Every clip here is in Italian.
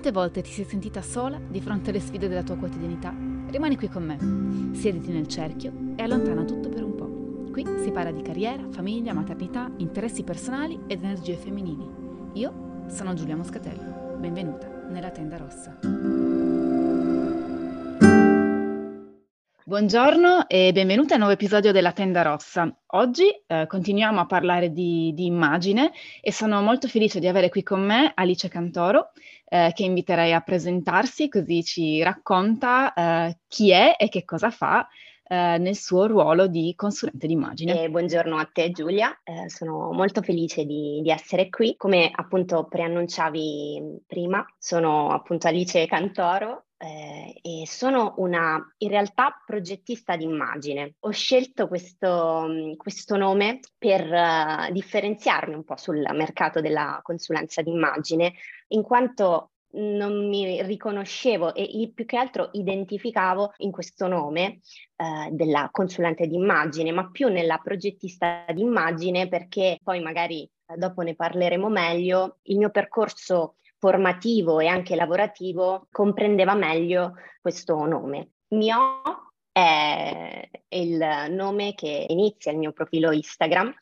Quante volte ti sei sentita sola di fronte alle sfide della tua quotidianità? Rimani qui con me, siediti nel cerchio e allontana tutto per un po'. Qui si parla di carriera, famiglia, maternità, interessi personali ed energie femminili. Io sono Giulia Moscatello. Benvenuta nella tenda rossa. Buongiorno e benvenuti a un nuovo episodio della Tenda Rossa. Oggi eh, continuiamo a parlare di, di, immagine e sono molto felice di avere qui con me Alice Cantoro, eh, che inviterei a presentarsi così ci racconta eh, chi è e che cosa fa eh, nel suo ruolo di consulente d'immagine. Eh, buongiorno a te Giulia, eh, sono molto felice di, di, essere qui. Come appunto preannunciavi prima, sono appunto Alice Cantoro, eh, e sono una in realtà progettista d'immagine. Ho scelto questo, questo nome per uh, differenziarmi un po' sul mercato della consulenza d'immagine, in quanto non mi riconoscevo e più che altro identificavo in questo nome eh, della consulente d'immagine, ma più nella progettista d'immagine perché poi magari eh, dopo ne parleremo meglio, il mio percorso formativo e anche lavorativo comprendeva meglio questo nome. Mio è il nome che inizia il mio profilo Instagram,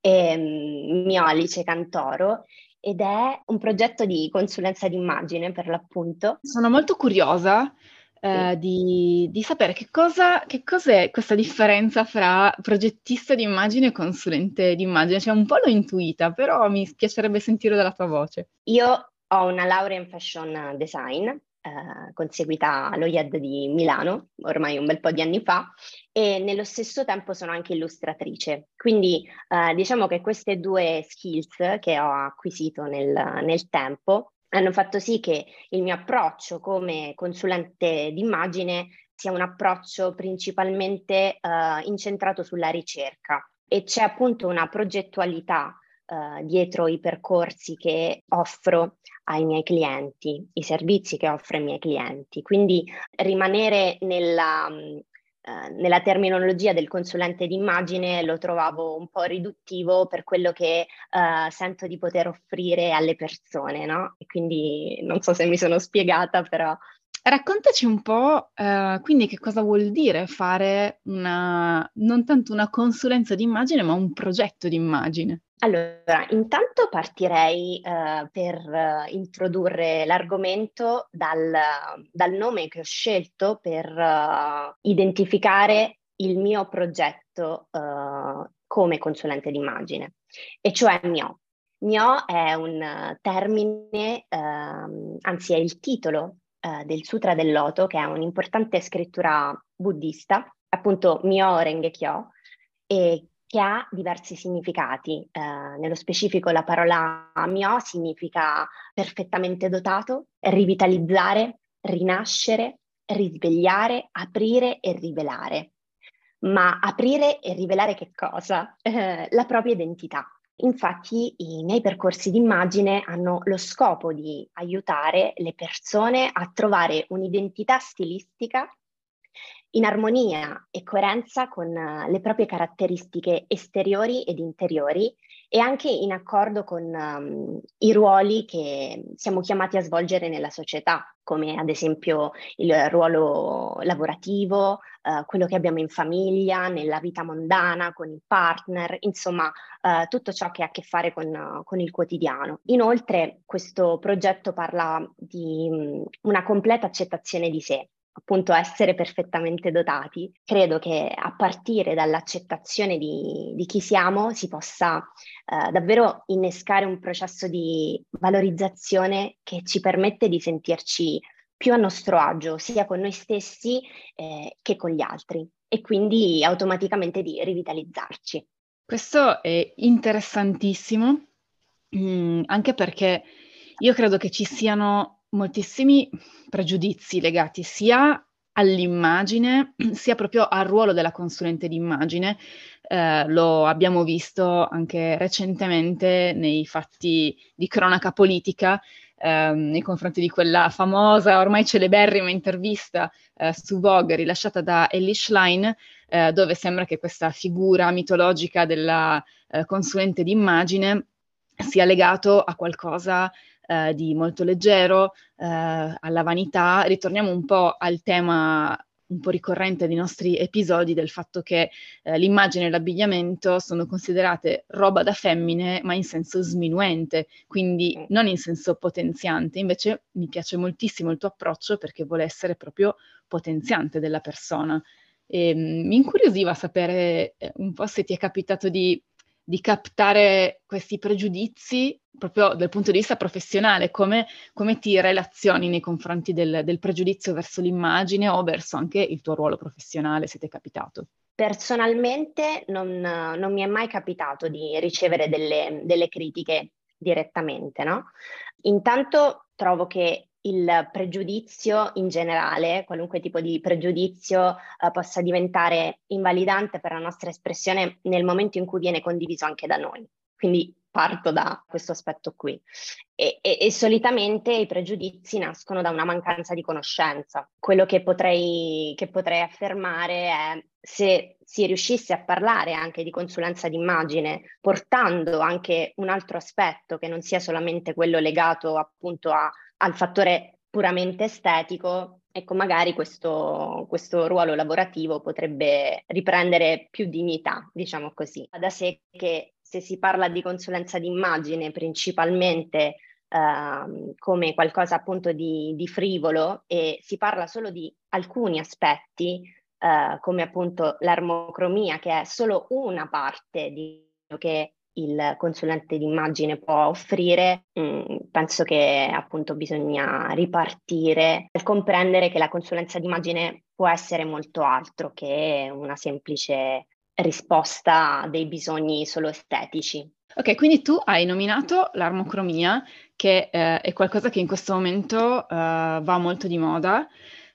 è mm, Mio Alice Cantoro ed è un progetto di consulenza d'immagine per l'appunto. Sono molto curiosa eh, di, di, sapere che, cosa, che cos'è questa differenza fra progettista d'immagine e consulente d'immagine. Cioè un po' l'ho intuita, però mi piacerebbe sentire dalla tua voce. Io ho una laurea in fashion design, eh, conseguita all'OIED di Milano, ormai un bel po' di anni fa, e nello stesso tempo sono anche illustratrice. Quindi eh, diciamo che queste due skills che ho acquisito nel, nel tempo hanno fatto sì che il mio approccio come consulente d'immagine sia un approccio principalmente eh, incentrato sulla ricerca e c'è appunto una progettualità uh, dietro i percorsi che offro ai miei clienti, i servizi che offro ai miei clienti. Quindi rimanere nella, uh, nella terminologia del consulente d'immagine lo trovavo un po' riduttivo per quello che uh, sento di poter offrire alle persone, no? Quindi non so se mi sono spiegata, però Raccontaci un po', eh, quindi che cosa vuol dire fare una, non tanto una consulenza d'immagine, ma un progetto d'immagine. Allora, intanto partirei eh, per eh, introdurre l'argomento dal, dal, nome che ho scelto per uh, identificare il mio progetto uh, come consulente d'immagine, e cioè MIO. MIO è un termine, uh, anzi è il titolo uh, del Sutra del Loto, che è un'importante scrittura buddista, appunto Myo Renge Kyo, e che ha diversi significati. Eh, nello specifico la parola mio significa perfettamente dotato, rivitalizzare, rinascere, risvegliare, aprire e rivelare. Ma aprire e rivelare che cosa? Eh, la propria identità. Infatti i miei percorsi d'immagine hanno lo scopo di aiutare le persone a trovare un'identità stilistica in armonia e coerenza con eh, le proprie caratteristiche esteriori ed interiori e anche in accordo con um, i ruoli che siamo chiamati a svolgere nella società, come ad esempio il ruolo lavorativo, uh, quello che abbiamo in famiglia, nella vita mondana, con il partner, insomma uh, tutto ciò che ha a che fare con, uh, con il quotidiano. Inoltre questo progetto parla di um, una completa accettazione di sé, appunto essere perfettamente dotati, credo che a partire dall'accettazione di, di chi siamo si possa eh, davvero innescare un processo di valorizzazione che ci permette di sentirci più a nostro agio, sia con noi stessi eh, che con gli altri e quindi automaticamente di rivitalizzarci. Questo è interessantissimo, mm, anche perché io credo che ci siano moltissimi pregiudizi legati sia all'immagine, sia proprio al ruolo della consulente d'immagine. Eh, lo abbiamo visto anche recentemente nei fatti di cronaca politica eh, nei confronti di quella famosa, ormai celeberrima intervista eh, su Vogue rilasciata da Ellie Schlein, eh, dove sembra che questa figura mitologica della eh, consulente d'immagine sia legato a qualcosa eh, di molto leggero, eh, alla vanità, ritorniamo un po' al tema un po' ricorrente dei nostri episodi del fatto che eh, l'immagine e l'abbigliamento sono considerate roba da femmine, ma in senso sminuente, quindi mm. non in senso potenziante. Invece mi piace moltissimo il tuo approccio perché vuole essere proprio potenziante della persona. E, ehm, mi incuriosiva sapere eh, un po' se ti è capitato di di captare questi pregiudizi proprio dal punto di vista professionale, come, come ti relazioni nei confronti del, del, pregiudizio verso l'immagine o verso anche il tuo ruolo professionale, se ti è capitato? Personalmente non, non mi è mai capitato di ricevere delle, delle critiche direttamente, no? Intanto trovo che il pregiudizio in generale, qualunque tipo di pregiudizio eh, possa diventare invalidante per la nostra espressione nel momento in cui viene condiviso anche da noi. Quindi parto da questo aspetto qui. E, e, e, solitamente i pregiudizi nascono da una mancanza di conoscenza. Quello che potrei, che potrei affermare è se si riuscisse a parlare anche di consulenza d'immagine, portando anche un altro aspetto che non sia solamente quello legato appunto a al fattore puramente estetico, ecco magari questo, questo ruolo lavorativo potrebbe riprendere più dignità, diciamo così. Da sé che se si parla di consulenza d'immagine principalmente Uh, come qualcosa appunto di, di, frivolo e si parla solo di alcuni aspetti, uh, come appunto l'armocromia, che è solo una parte di quello che il consulente d'immagine può offrire, mm, penso che appunto bisogna ripartire al comprendere che la consulenza d'immagine può essere molto altro che una semplice risposta a dei bisogni solo estetici. Ok, quindi tu hai nominato l'armocromia, che eh, è qualcosa che in questo momento eh, va molto di moda.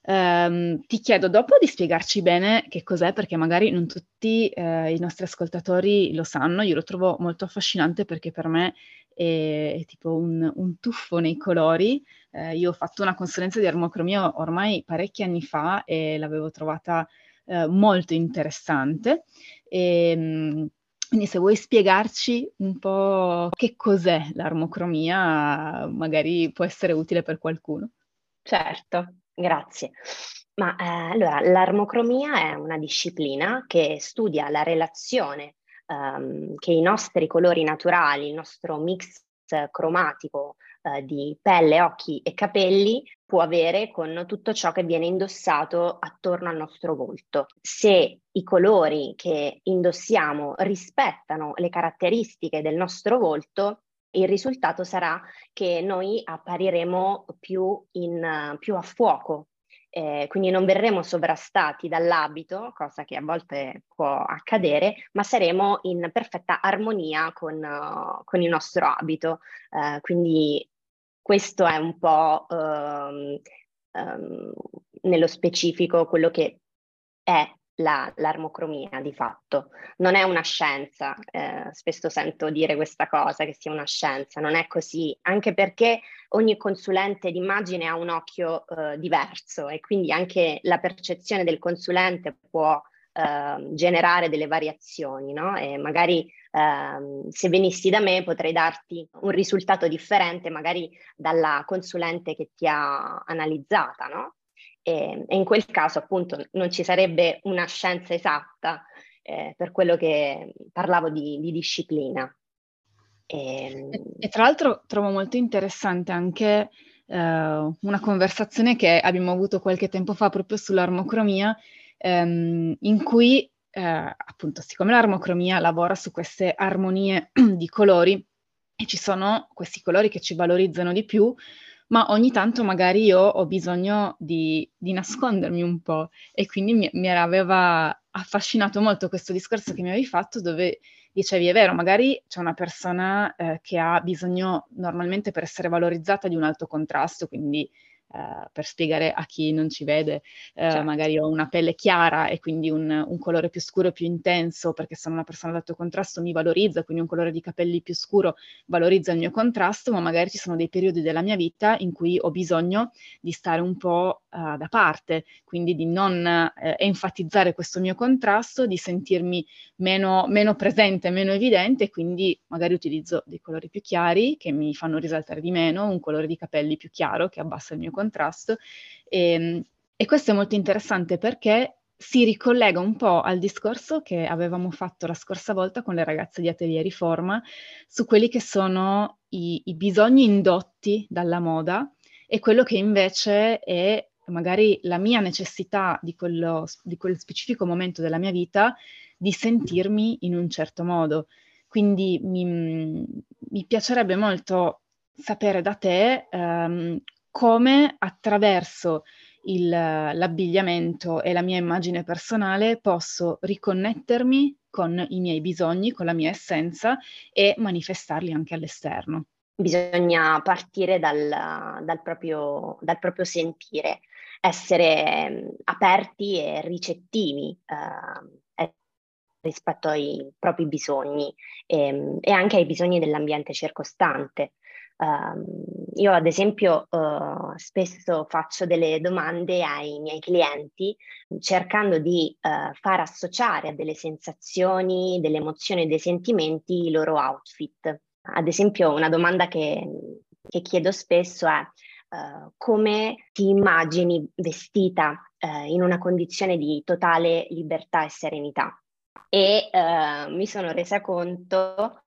Um, ti chiedo dopo di spiegarci bene che cos'è, perché magari non tutti eh, i nostri ascoltatori lo sanno. Io lo trovo molto affascinante perché per me è, è tipo un, un, tuffo nei colori. Eh, io ho fatto una consulenza di armocromia ormai parecchi anni fa e l'avevo trovata eh, molto interessante. E, ehm, quindi se vuoi spiegarci un po' che cos'è l'armocromia, magari può essere utile per qualcuno. Certo, Grazie. Ma eh, allora, l'armocromia è una disciplina che studia la relazione ehm, che i nostri colori naturali, il nostro mix cromatico eh, di pelle, occhi e capelli può avere con tutto ciò che viene indossato attorno al nostro volto. Se i colori che indossiamo rispettano le caratteristiche del nostro volto, il risultato sarà che noi appariremo più, in, più a fuoco, eh, quindi non verremo sovrastati dall'abito, cosa che a volte può accadere, ma saremo in perfetta armonia con, con il nostro abito. Uh, quindi questo è un po' um, um, nello specifico quello che è la, l'armocromia di fatto. Non è una scienza, eh, spesso sento dire questa cosa, che sia una scienza, non è così, anche perché ogni consulente d'immagine ha un occhio eh, diverso e quindi anche la percezione del consulente può eh, generare delle variazioni, no? E magari ehm, se venissi da me potrei darti un risultato differente magari dalla consulente che ti ha analizzata, no? E, e in quel caso appunto non ci sarebbe una scienza esatta eh, per quello che parlavo di, di disciplina. E, ehm, e, e, tra l'altro trovo molto interessante anche eh, una conversazione che abbiamo avuto qualche tempo fa proprio sull'armocromia, ehm, in cui eh, appunto siccome l'armocromia lavora su queste armonie di colori e ci sono questi colori che ci valorizzano di più, ma ogni tanto magari io ho bisogno di, di nascondermi un po' e quindi mi, mi, aveva affascinato molto questo discorso che mi avevi fatto dove dicevi è vero, magari c'è una persona eh, che ha bisogno normalmente per essere valorizzata di un alto contrasto, quindi Uh, per spiegare a chi non ci vede, uh, certo. magari ho una pelle chiara e quindi un, un, colore più scuro, più intenso, perché sono una persona ad alto contrasto mi valorizza, quindi un colore di capelli più scuro valorizza il mio contrasto, ma magari ci sono dei periodi della mia vita in cui ho bisogno di stare un po' uh, da parte, quindi di non enfatizzare questo mio contrasto, di sentirmi meno, meno presente, meno evidente, quindi magari utilizzo dei colori più chiari che mi fanno risaltare di meno, un colore di capelli più chiaro che abbassa il mio contrasto. E, ehm, e questo è molto interessante perché si ricollega un po' al discorso che avevamo fatto la scorsa volta con le ragazze di Atelier Riforma su quelli che sono i, i bisogni indotti dalla moda e quello che invece è magari la mia necessità di, quello, di quel specifico momento della mia vita di sentirmi in un certo modo. Quindi mi, mi piacerebbe molto sapere da te um, come attraverso il, l'abbigliamento e la mia immagine personale posso riconnettermi con i miei bisogni, con la mia essenza e manifestarli anche all'esterno. Bisogna partire dal, dal, proprio, dal proprio, sentire, essere aperti e ricettivi eh, rispetto ai propri bisogni e, e anche ai bisogni dell'ambiente circostante. Uh, io ad esempio uh, spesso faccio delle domande ai miei clienti cercando di uh, far associare a delle sensazioni, delle emozioni e dei sentimenti i loro outfit. Ad esempio una domanda che, che chiedo spesso è come ti immagini vestita in una condizione di totale libertà e serenità? E mi sono resa conto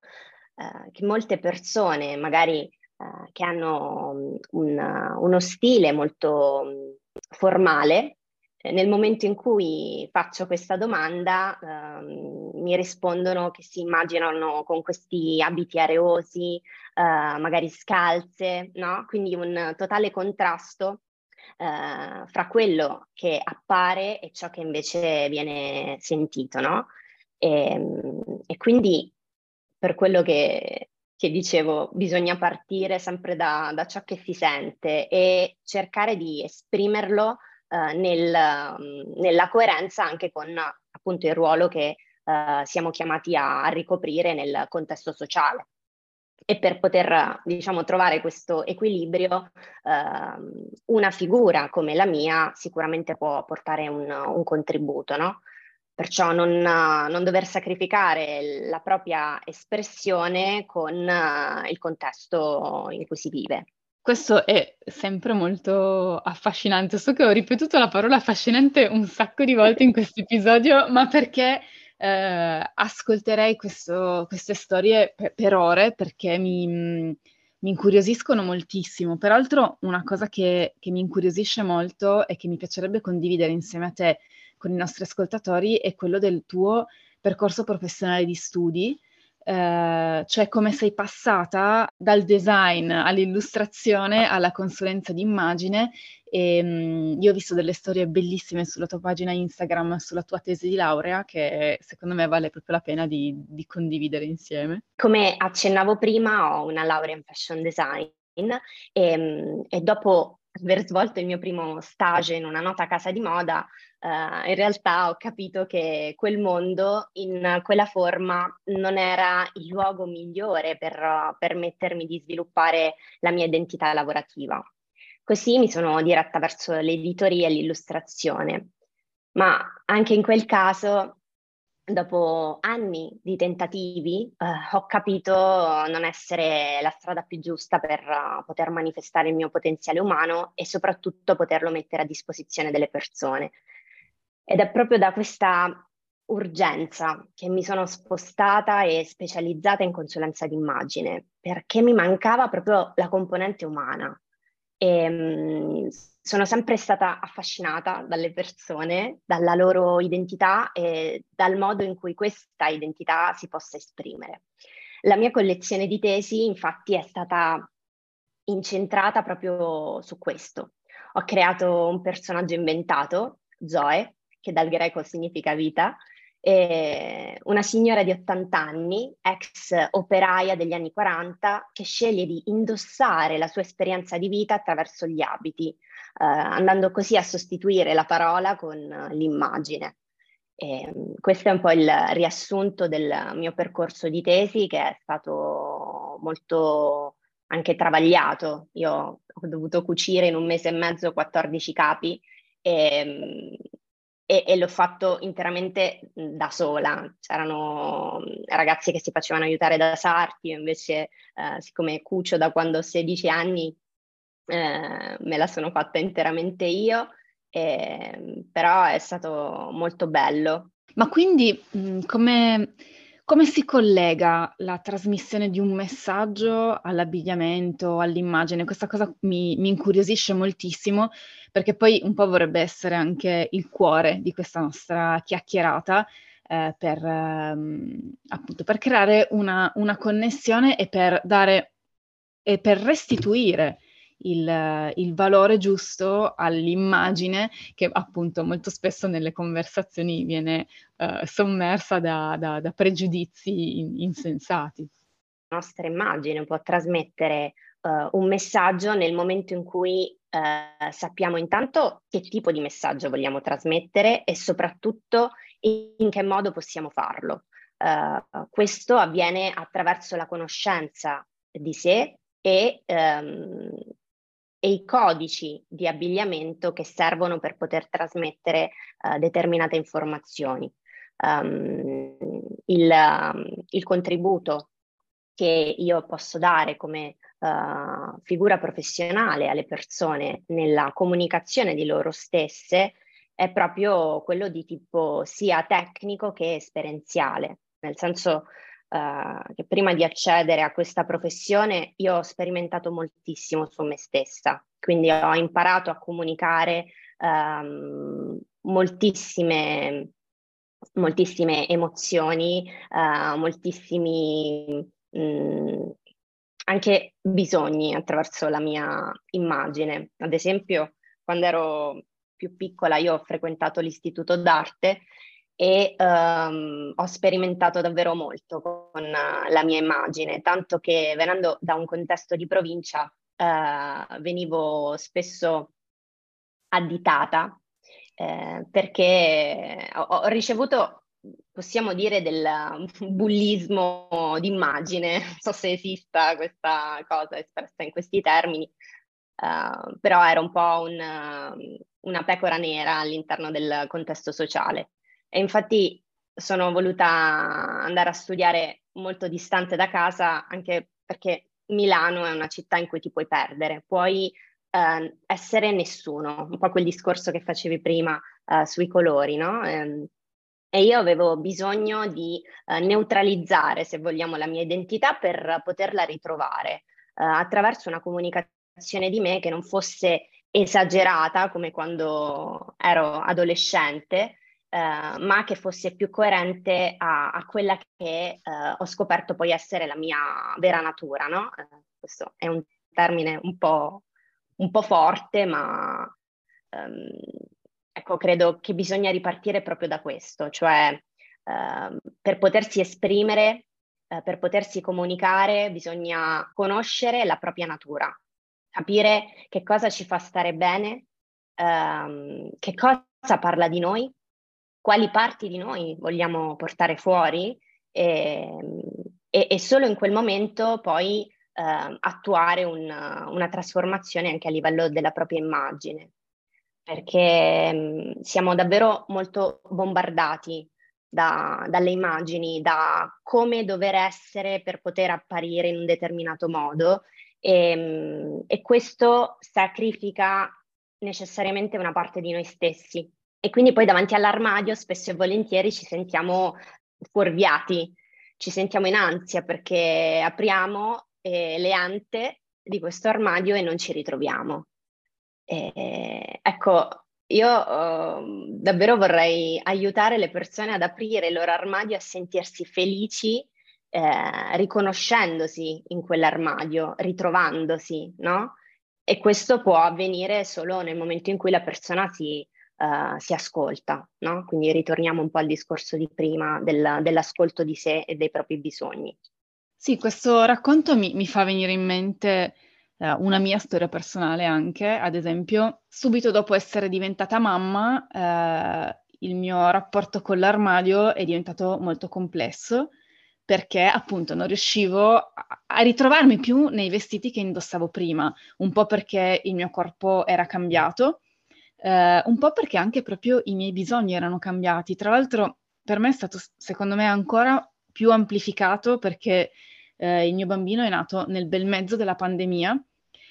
che molte persone magari eh, che hanno mm, un, uno stile molto mm, formale, eh, nel momento in cui faccio questa domanda eh, mi rispondono che si immaginano con questi abiti areosi, eh, magari scalze, no? quindi un totale contrasto eh, fra quello che appare e ciò che invece viene sentito. No? E, ehm, e quindi per quello che che dicevo, bisogna partire sempre da, da, ciò che si sente e cercare di esprimerlo eh, nel, nella coerenza anche con appunto il ruolo che eh, siamo chiamati a, a, ricoprire nel contesto sociale. E per poter, diciamo, trovare questo equilibrio, eh, una figura come la mia sicuramente può portare un, un contributo, no? Perciò non, non, dover sacrificare la propria espressione con il contesto in cui si vive. Questo è sempre molto affascinante. So che ho ripetuto la parola affascinante un sacco di volte in questo episodio, ma perché eh, ascolterei questo, queste storie per, per, ore, perché mi, mi, incuriosiscono moltissimo. Peraltro una cosa che, che mi incuriosisce molto e che mi piacerebbe condividere insieme a te con i nostri ascoltatori è quello del tuo percorso professionale di studi, eh, cioè come sei passata dal design all'illustrazione alla consulenza d'immagine e mh, io ho visto delle storie bellissime sulla tua pagina Instagram, sulla tua tesi di laurea che secondo me vale proprio la pena di, di condividere insieme. Come accennavo prima ho una laurea in fashion design e, e dopo aver svolto il mio primo stage in una nota casa di moda, uh, in realtà ho capito che quel mondo in quella forma non era il luogo migliore per permettermi di sviluppare la mia identità lavorativa. Così mi sono diretta verso l'editoria e l'illustrazione. Ma anche in quel caso dopo anni di tentativi, eh, ho capito non essere la strada più giusta per uh, poter manifestare il mio potenziale umano e soprattutto poterlo mettere a disposizione delle persone. Ed è proprio da questa urgenza che mi sono spostata e specializzata in consulenza d'immagine, perché mi mancava proprio la componente umana. E, um, sono sempre stata affascinata dalle persone, dalla loro identità e dal modo in cui questa identità si possa esprimere. La mia collezione di tesi infatti è stata incentrata proprio su questo. Ho creato un personaggio inventato, Zoe, che dal greco significa vita, eh, una signora di 80 anni, ex operaia degli anni 40, che sceglie di indossare la sua esperienza di vita attraverso gli abiti, eh, andando così a sostituire la parola con l'immagine. E, questo è un po' il riassunto del mio percorso di tesi che è stato molto anche travagliato. Io ho dovuto cucire in un mese e mezzo 14 capi e, e, e l'ho fatto interamente da sola. C'erano ragazzi che si facevano aiutare da sarti, io invece, eh, siccome cucio da quando ho 16 anni, eh, me la sono fatta interamente io, eh, però è stato molto bello. Ma quindi mh, come come si collega la trasmissione di un messaggio all'abbigliamento, all'immagine? Questa cosa mi, mi incuriosisce moltissimo perché poi un po' vorrebbe essere anche il cuore di questa nostra chiacchierata eh, per, ehm, appunto, per creare una, una, connessione e per dare e per restituire il, il, valore giusto all'immagine che appunto molto spesso nelle conversazioni viene uh, sommersa da, da, da pregiudizi in, insensati. La nostra immagine può trasmettere uh, un messaggio nel momento in cui uh, sappiamo intanto che tipo di messaggio vogliamo trasmettere e soprattutto in che modo possiamo farlo. questo avviene attraverso la conoscenza di sé e um, e i codici di abbigliamento che servono per poter trasmettere uh, determinate informazioni. Um, il, um, il, contributo che io posso dare come uh, figura professionale alle persone nella comunicazione di loro stesse è proprio quello di tipo sia tecnico che esperienziale, nel senso uh, che prima di accedere a questa professione io ho sperimentato moltissimo su me stessa, quindi ho imparato a comunicare um, moltissime, moltissime emozioni, uh, moltissimi mh, mm, anche bisogni attraverso la mia immagine. Ad esempio, quando ero più piccola io ho frequentato l'istituto d'arte e um, ho sperimentato davvero molto con uh, la mia immagine, tanto che venendo da un contesto di provincia uh, venivo spesso additata eh, perché ho, ho, ricevuto, possiamo dire, del bullismo d'immagine, non so se esista questa cosa espressa in questi termini, uh, però era un po' un, una pecora nera all'interno del contesto sociale. E infatti sono voluta andare a studiare molto distante da casa, anche perché Milano è una città in cui ti puoi perdere, puoi eh, essere nessuno, un po' quel discorso che facevi prima eh, sui colori, no? Eh, e io avevo bisogno di eh, neutralizzare, se vogliamo, la mia identità per poterla ritrovare eh, attraverso una comunicazione di me che non fosse esagerata come quando ero adolescente, eh, ma che fosse più coerente a, a quella che eh, ho scoperto poi essere la mia vera natura, no? Eh, questo è un termine un po', un po forte, ma ehm, ecco, credo che bisogna ripartire proprio da questo, cioè ehm, per potersi esprimere, eh, per potersi comunicare, bisogna conoscere la propria natura, capire che cosa ci fa stare bene, ehm, che cosa parla di noi quali parti di noi vogliamo portare fuori e, e, e solo in quel momento poi eh, attuare un, una trasformazione anche a livello della propria immagine, perché mh, siamo davvero molto bombardati da, dalle immagini, da come dover essere per poter apparire in un determinato modo e, e questo sacrifica necessariamente una parte di noi stessi e quindi poi davanti all'armadio spesso e volentieri ci sentiamo fuorviati, ci sentiamo in ansia perché apriamo eh, le ante di questo armadio e non ci ritroviamo. E, ecco, io uh, davvero vorrei aiutare le persone ad aprire il loro armadio a sentirsi felici, eh, riconoscendosi in quell'armadio, ritrovandosi, no? E questo può avvenire solo nel momento in cui la persona si uh, si ascolta, no? Quindi ritorniamo un po' al discorso di prima del, dell'ascolto di sé e dei propri bisogni. Sì, questo racconto mi, mi fa venire in mente uh, una mia storia personale anche, ad esempio, subito dopo essere diventata mamma, uh, il mio rapporto con l'armadio è diventato molto complesso perché appunto non riuscivo a, a, ritrovarmi più nei vestiti che indossavo prima, un po' perché il mio corpo era cambiato, eh, un po' perché anche proprio i miei bisogni erano cambiati. Tra l'altro per me è stato, secondo me, ancora più amplificato perché eh, il mio bambino è nato nel bel mezzo della pandemia,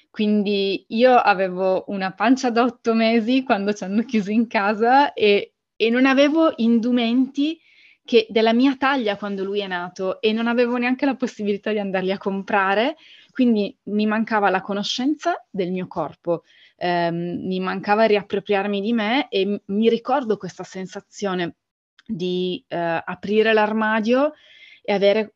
quindi io avevo una pancia da otto mesi quando ci hanno chiuso in casa e, e non avevo indumenti che della mia taglia quando lui è nato e non avevo neanche la possibilità di andarli a comprare, quindi mi mancava la conoscenza del mio corpo, ehm, mi mancava riappropriarmi di me e mi ricordo questa sensazione di eh, aprire l'armadio e avere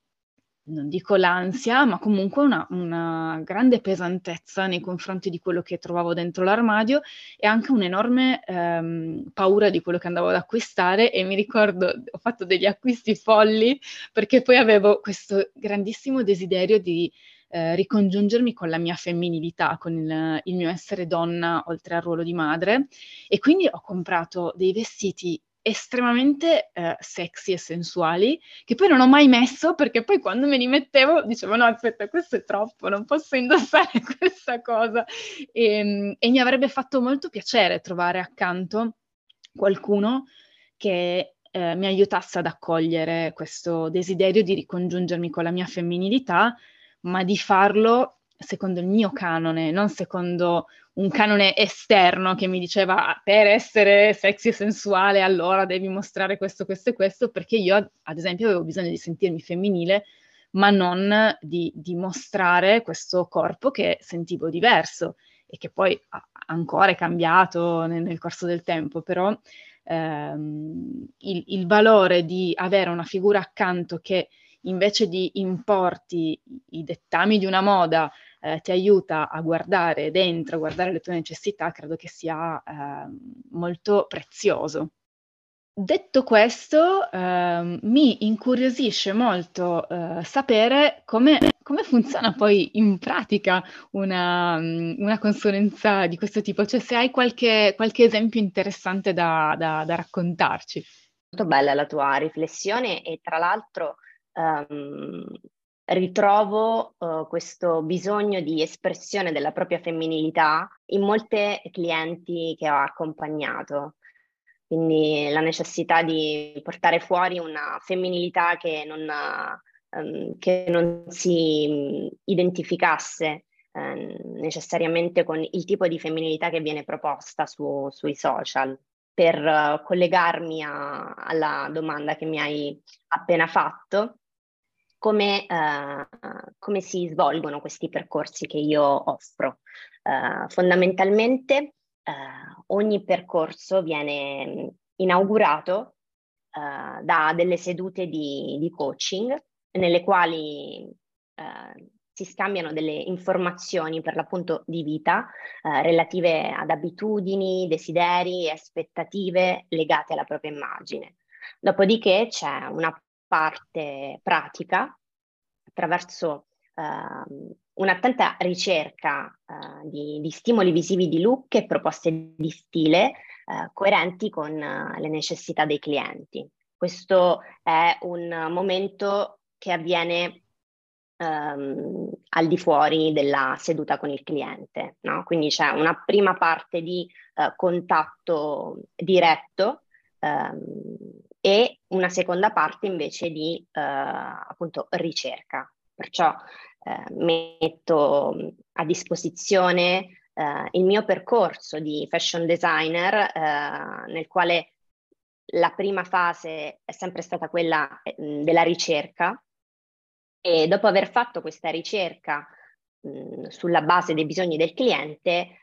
non dico l'ansia, ma comunque una, una, grande pesantezza nei confronti di quello che trovavo dentro l'armadio e anche un'enorme ehm, paura di quello che andavo ad acquistare e mi ricordo, ho fatto degli acquisti folli perché poi avevo questo grandissimo desiderio di eh, ricongiungermi con la mia femminilità, con il, il mio essere donna oltre al ruolo di madre. E quindi ho comprato dei vestiti estremamente eh, sexy e sensuali, che poi non ho mai messo perché poi quando me li mettevo dicevo no aspetta questo è troppo, non posso indossare questa cosa e, ehm, e mi avrebbe fatto molto piacere trovare accanto qualcuno che eh, mi aiutasse ad accogliere questo desiderio di ricongiungermi con la mia femminilità, ma di farlo secondo il mio canone, non secondo un canone esterno che mi diceva per essere sexy e sensuale allora devi mostrare questo, questo e questo, perché io ad esempio avevo bisogno di sentirmi femminile, ma non di, di mostrare questo corpo che sentivo diverso e che poi ancora è cambiato nel, nel corso del tempo, però ehm, il, il valore di avere una figura accanto che invece di importi i dettami di una moda, eh, ti aiuta a guardare dentro, a guardare le tue necessità, credo che sia eh, molto prezioso. Detto questo, eh, mi incuriosisce molto eh, sapere come, come, funziona poi in pratica una, una, consulenza di questo tipo, cioè se hai qualche, qualche esempio interessante da, da, da, raccontarci. Molto bella la tua riflessione e tra l'altro um, ritrovo uh, questo bisogno di espressione della propria femminilità in molte clienti che ho accompagnato. Quindi la necessità di portare fuori una femminilità che non, um, che non si identificasse um, necessariamente con il tipo di femminilità che viene proposta su, sui social. Per uh, collegarmi a, alla domanda che mi hai appena fatto, come, uh, come, si svolgono questi percorsi che io offro. Uh, fondamentalmente uh, ogni percorso viene inaugurato da delle sedute di, di, coaching nelle quali si scambiano delle informazioni per l'appunto di vita relative ad abitudini, desideri e aspettative legate alla propria immagine. Dopodiché c'è una parte pratica attraverso uh, un'attenta ricerca uh, di, di, stimoli visivi di look e proposte di stile uh, coerenti con le necessità dei clienti. Questo è un momento che avviene um, al di fuori della seduta con il cliente, no? quindi c'è una prima parte di contatto diretto um, e una seconda parte invece di eh, appunto ricerca. Perciò eh, metto a disposizione eh, il mio percorso di fashion designer eh, nel quale la prima fase è sempre stata quella della ricerca e dopo aver fatto questa ricerca mh, sulla base dei bisogni del cliente eh,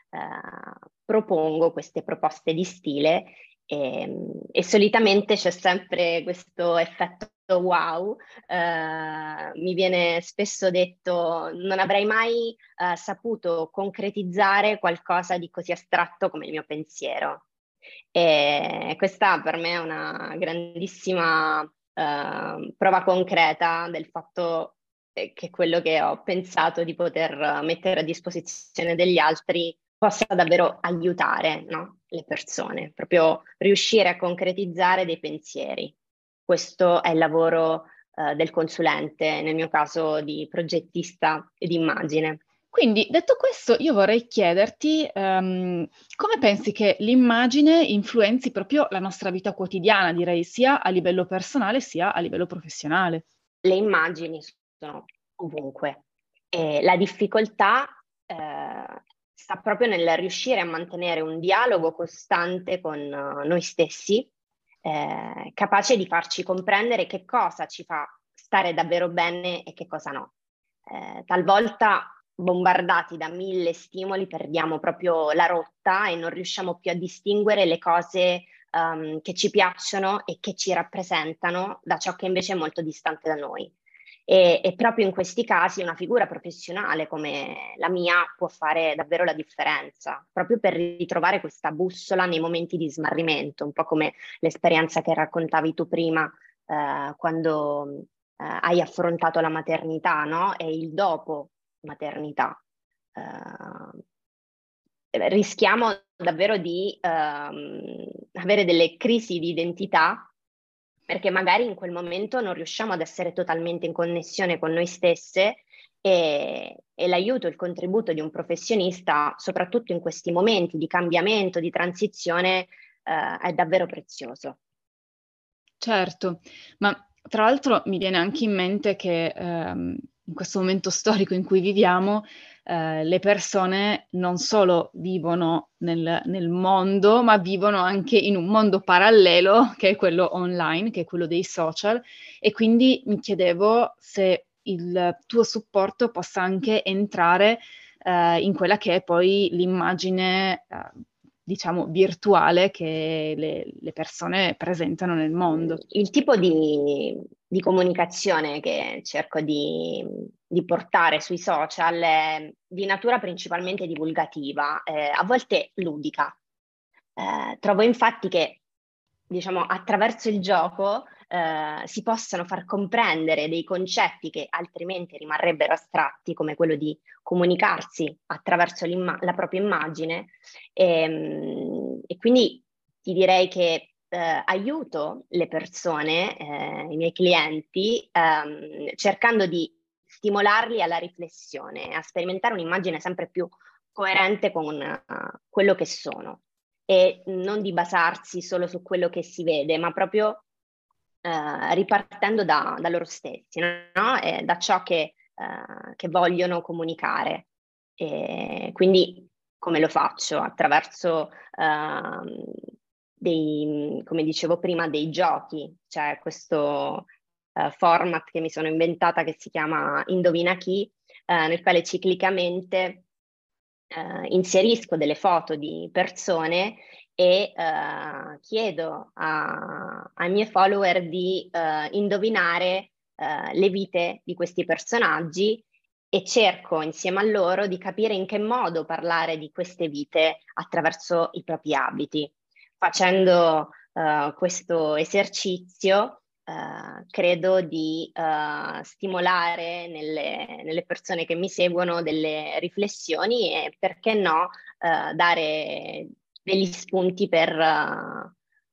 propongo queste proposte di stile e, ehm, e, solitamente c'è sempre questo effetto wow. Uh, mi viene spesso detto non avrei mai uh, saputo concretizzare qualcosa di così astratto come il mio pensiero. E questa per me è una grandissima uh, prova concreta del fatto che quello che ho pensato di poter mettere a disposizione degli altri possa davvero aiutare no? le persone, proprio riuscire a concretizzare dei pensieri. Questo è il lavoro uh, del consulente, nel mio caso di progettista e di immagine. Quindi, detto questo, io vorrei chiederti um, come pensi che l'immagine influenzi proprio la nostra vita quotidiana, direi sia a livello personale sia a livello professionale. Le immagini sono ovunque e la difficoltà eh, sta proprio nel riuscire a mantenere un dialogo costante con uh, noi stessi, eh, capace di farci comprendere che cosa ci fa stare davvero bene e che cosa no. Eh, talvolta bombardati da mille stimoli perdiamo proprio la rotta e non riusciamo più a distinguere le cose um, che ci piacciono e che ci rappresentano da ciò che invece è molto distante da noi. E, e, proprio in questi casi una figura professionale come la mia può fare davvero la differenza, proprio per ritrovare questa bussola nei momenti di smarrimento, un po' come l'esperienza che raccontavi tu prima eh, quando eh, hai affrontato la maternità no? e il dopo maternità. Uh, rischiamo davvero di uh, avere delle crisi di identità perché magari in quel momento non riusciamo ad essere totalmente in connessione con noi stesse e, e l'aiuto, il contributo di un professionista, soprattutto in questi momenti di cambiamento, di transizione, uh, è davvero prezioso. Certo, ma tra l'altro mi viene anche in mente che ehm, in questo momento storico in cui viviamo, eh, le persone non solo vivono nel, nel, mondo, ma vivono anche in un mondo parallelo, che è quello online, che è quello dei social, e quindi mi chiedevo se il tuo supporto possa anche entrare eh, in quella che è poi l'immagine eh, diciamo, virtuale che le, le, persone presentano nel mondo. Il tipo di, di comunicazione che cerco di, di, portare sui social è di natura principalmente divulgativa, eh, a volte ludica. Eh, trovo infatti che, diciamo, attraverso il gioco eh, si possano far comprendere dei concetti che altrimenti rimarrebbero astratti, come quello di comunicarsi attraverso la propria immagine. E, ehm, e, quindi ti direi che eh, aiuto le persone, eh, i miei clienti, ehm, cercando di stimolarli alla riflessione, a sperimentare un'immagine sempre più coerente con uh, quello che sono e non di basarsi solo su quello che si vede, ma proprio eh, ripartendo da, da, loro stessi, no? da ciò che, eh, che vogliono comunicare. E quindi come lo faccio? Attraverso uh, dei, come dicevo prima, dei giochi, cioè questo uh, format che mi sono inventata che si chiama Indovina chi, uh, nel quale ciclicamente uh, inserisco delle foto di persone e chiedo a, ai miei follower di indovinare le vite di questi personaggi e cerco insieme a loro di capire in che modo parlare di queste vite attraverso i propri abiti. Facendo questo esercizio credo di stimolare nelle, nelle, persone che mi seguono delle riflessioni e perché no dare degli spunti per, uh,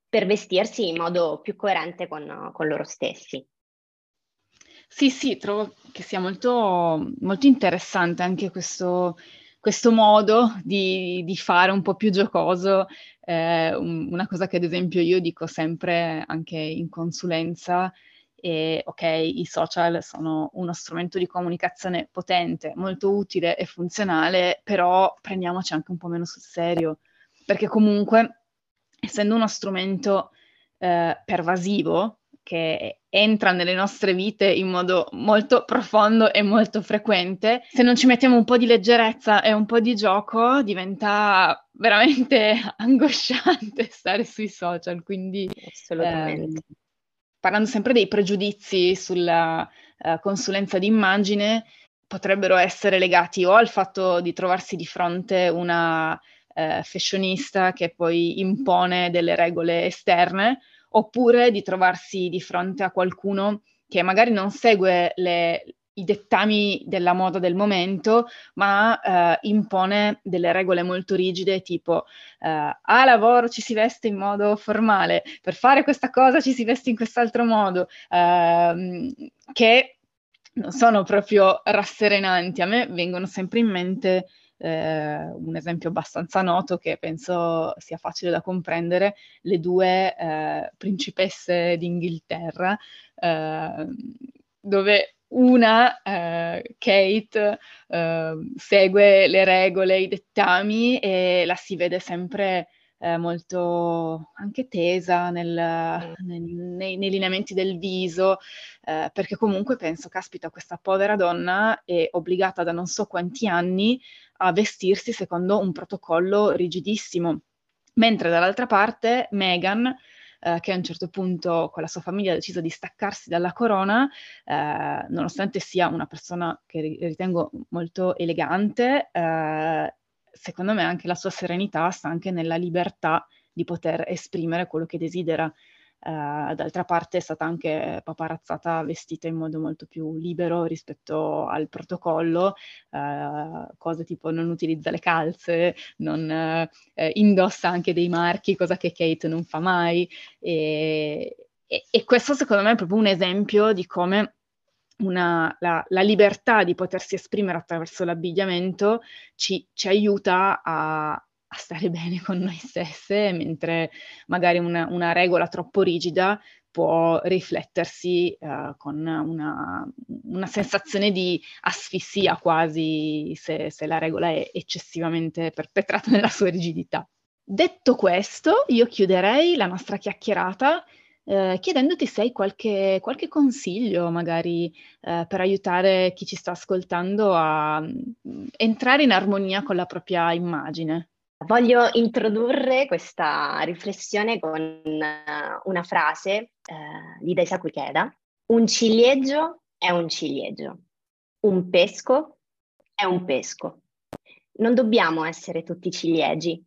per vestirsi in modo più coerente con, con, loro stessi. Sì, sì, trovo che sia molto, molto interessante anche questo, questo modo di, di, fare un po' più giocoso, eh, un, una cosa che ad esempio io dico sempre anche in consulenza, e ok, i social sono uno strumento di comunicazione potente, molto utile e funzionale, però prendiamoci anche un po' meno sul serio perché comunque, essendo uno strumento eh, pervasivo, che entra nelle nostre vite in modo molto profondo e molto frequente, se non ci mettiamo un po' di leggerezza e un po' di gioco, diventa veramente angosciante stare sui social. Quindi, assolutamente. Ehm, parlando sempre dei pregiudizi sulla uh, consulenza d'immagine, potrebbero essere legati o al fatto di trovarsi di fronte una eh, fashionista che poi impone delle regole esterne, oppure di trovarsi di fronte a qualcuno che magari non segue le, i dettami della moda del momento, ma eh, impone delle regole molto rigide, tipo eh, a lavoro ci si veste in modo formale, per fare questa cosa ci si veste in quest'altro modo, ehm, che non sono proprio rasserenanti. A me vengono sempre in mente eh, un esempio abbastanza noto che penso sia facile da comprendere, le due eh, principesse d'Inghilterra, eh, dove una, eh, Kate, eh, segue le regole, i dettami e la si vede sempre eh, molto anche tesa nel, nel, nei, nei, lineamenti del viso, eh, perché comunque penso, caspita, questa povera donna è obbligata da non so quanti anni a vestirsi secondo un protocollo rigidissimo. Mentre dall'altra parte Meghan eh, che a un certo punto con la sua famiglia ha deciso di staccarsi dalla corona, eh, nonostante sia una persona che ritengo molto elegante, eh, secondo me anche la sua serenità sta anche nella libertà di poter esprimere quello che desidera. Uh, d'altra parte è stata anche paparazzata vestita in modo molto più libero rispetto al protocollo, uh, cose tipo non utilizza le calze, non uh, indossa anche dei marchi, cosa che Kate non fa mai. E, e, e questo secondo me è proprio un esempio di come una, la, la, libertà di potersi esprimere attraverso l'abbigliamento ci, ci aiuta a, a, stare bene con noi stesse, mentre magari una, una regola troppo rigida può riflettersi uh, con una, una, sensazione di asfissia quasi se, se la regola è eccessivamente perpetrata nella sua rigidità. Detto questo, io chiuderei la nostra chiacchierata eh, chiedendoti se hai qualche, qualche consiglio magari eh, per aiutare chi ci sta ascoltando a mm, entrare in armonia con la propria immagine. Voglio introdurre questa riflessione con uh, una frase uh, di Daisaku Ikeda. Un ciliegio è un ciliegio, un pesco è un pesco. Non dobbiamo essere tutti ciliegi,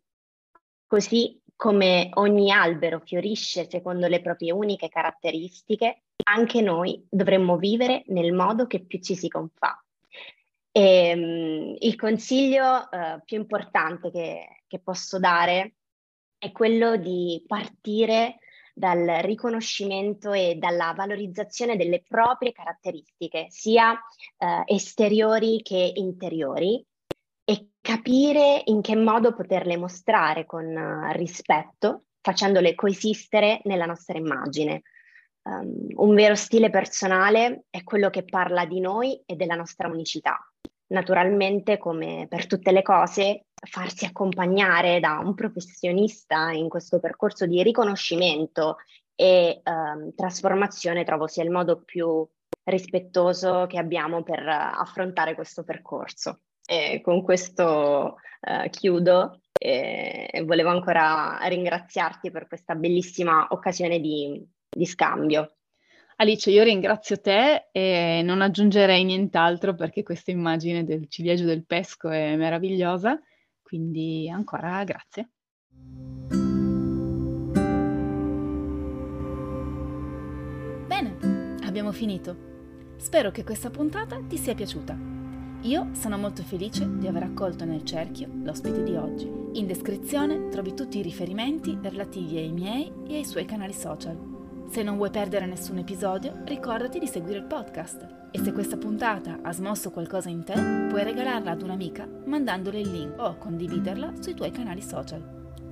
così come ogni albero fiorisce secondo le proprie uniche caratteristiche, anche noi dovremmo vivere nel modo che più ci si confà. E, um, il consiglio uh, più importante che, che posso dare è quello di partire dal riconoscimento e dalla valorizzazione delle proprie caratteristiche, sia uh, esteriori che interiori, e capire in che modo poterle mostrare con uh, rispetto, facendole coesistere nella nostra immagine. Um, un vero stile personale è quello che parla di noi e della nostra unicità. Naturalmente, come per tutte le cose, farsi accompagnare da un professionista in questo percorso di riconoscimento e um, trasformazione trovo sia il modo più rispettoso che abbiamo per uh, affrontare questo percorso. E con questo uh, chiudo e volevo ancora ringraziarti per questa bellissima occasione di, di scambio. Alice, io ringrazio te e non aggiungerei nient'altro perché questa immagine del ciliegio del pesco è meravigliosa, quindi ancora grazie. Bene, abbiamo finito. Spero che questa puntata ti sia piaciuta. Io sono molto felice di aver accolto nel cerchio l'ospite di oggi. In descrizione trovi tutti i riferimenti relativi ai miei e ai suoi canali social. Se non vuoi perdere nessun episodio, ricordati di seguire il podcast. E se questa puntata ha smosso qualcosa in te, puoi regalarla ad un'amica mandandole il link o condividerla sui tuoi canali social.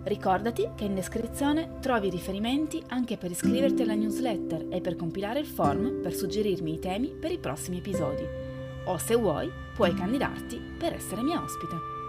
Ricordati che in descrizione trovi riferimenti anche per iscriverti alla newsletter e per compilare il form per suggerirmi i temi per i prossimi episodi o se vuoi puoi candidarti per essere mia ospite.